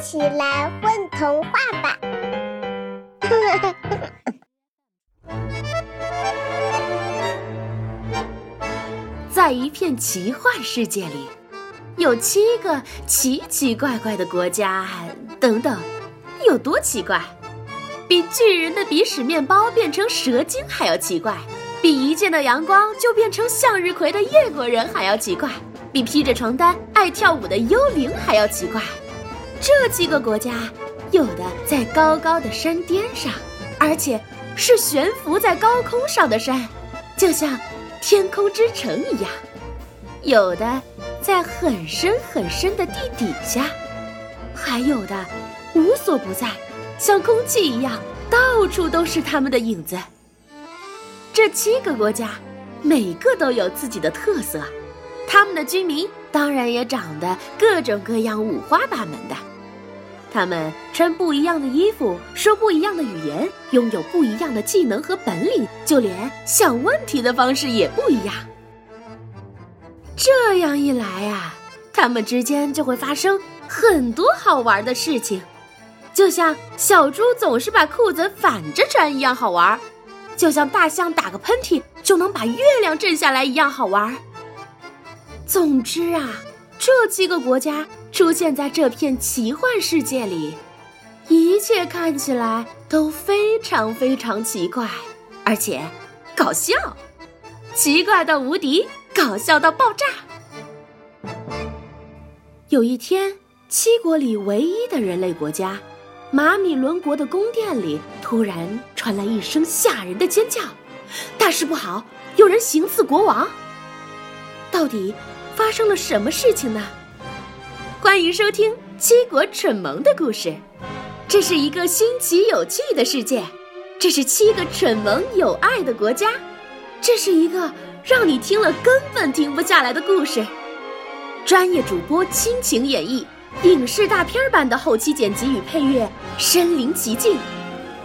起来混童话吧！在一片奇幻世界里，有七个奇奇怪怪的国家。等等，有多奇怪？比巨人的鼻屎面包变成蛇精还要奇怪，比一见到阳光就变成向日葵的越国人还要奇怪，比披着床单爱跳舞的幽灵还要奇怪。这七个国家，有的在高高的山巅上，而且是悬浮在高空上的山，就像天空之城一样；有的在很深很深的地底下，还有的无所不在。像空气一样，到处都是他们的影子。这七个国家，每个都有自己的特色，他们的居民当然也长得各种各样、五花八门的。他们穿不一样的衣服，说不一样的语言，拥有不一样的技能和本领，就连想问题的方式也不一样。这样一来啊，他们之间就会发生很多好玩的事情。就像小猪总是把裤子反着穿一样好玩，就像大象打个喷嚏就能把月亮震下来一样好玩。总之啊，这七个国家出现在这片奇幻世界里，一切看起来都非常非常奇怪，而且搞笑，奇怪到无敌，搞笑到爆炸。有一天，七国里唯一的人类国家。马米伦国的宫殿里突然传来一声吓人的尖叫，大事不好，有人行刺国王。到底发生了什么事情呢？欢迎收听《七国蠢萌的故事》，这是一个新奇有趣的世界，这是七个蠢萌有爱的国家，这是一个让你听了根本停不下来的故事。专业主播倾情演绎。影视大片版的后期剪辑与配乐身临其境，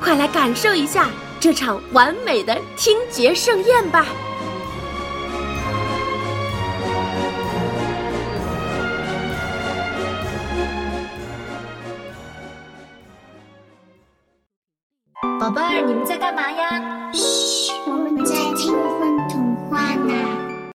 快来感受一下这场完美的听觉盛宴吧！宝贝儿，你们在干嘛呀？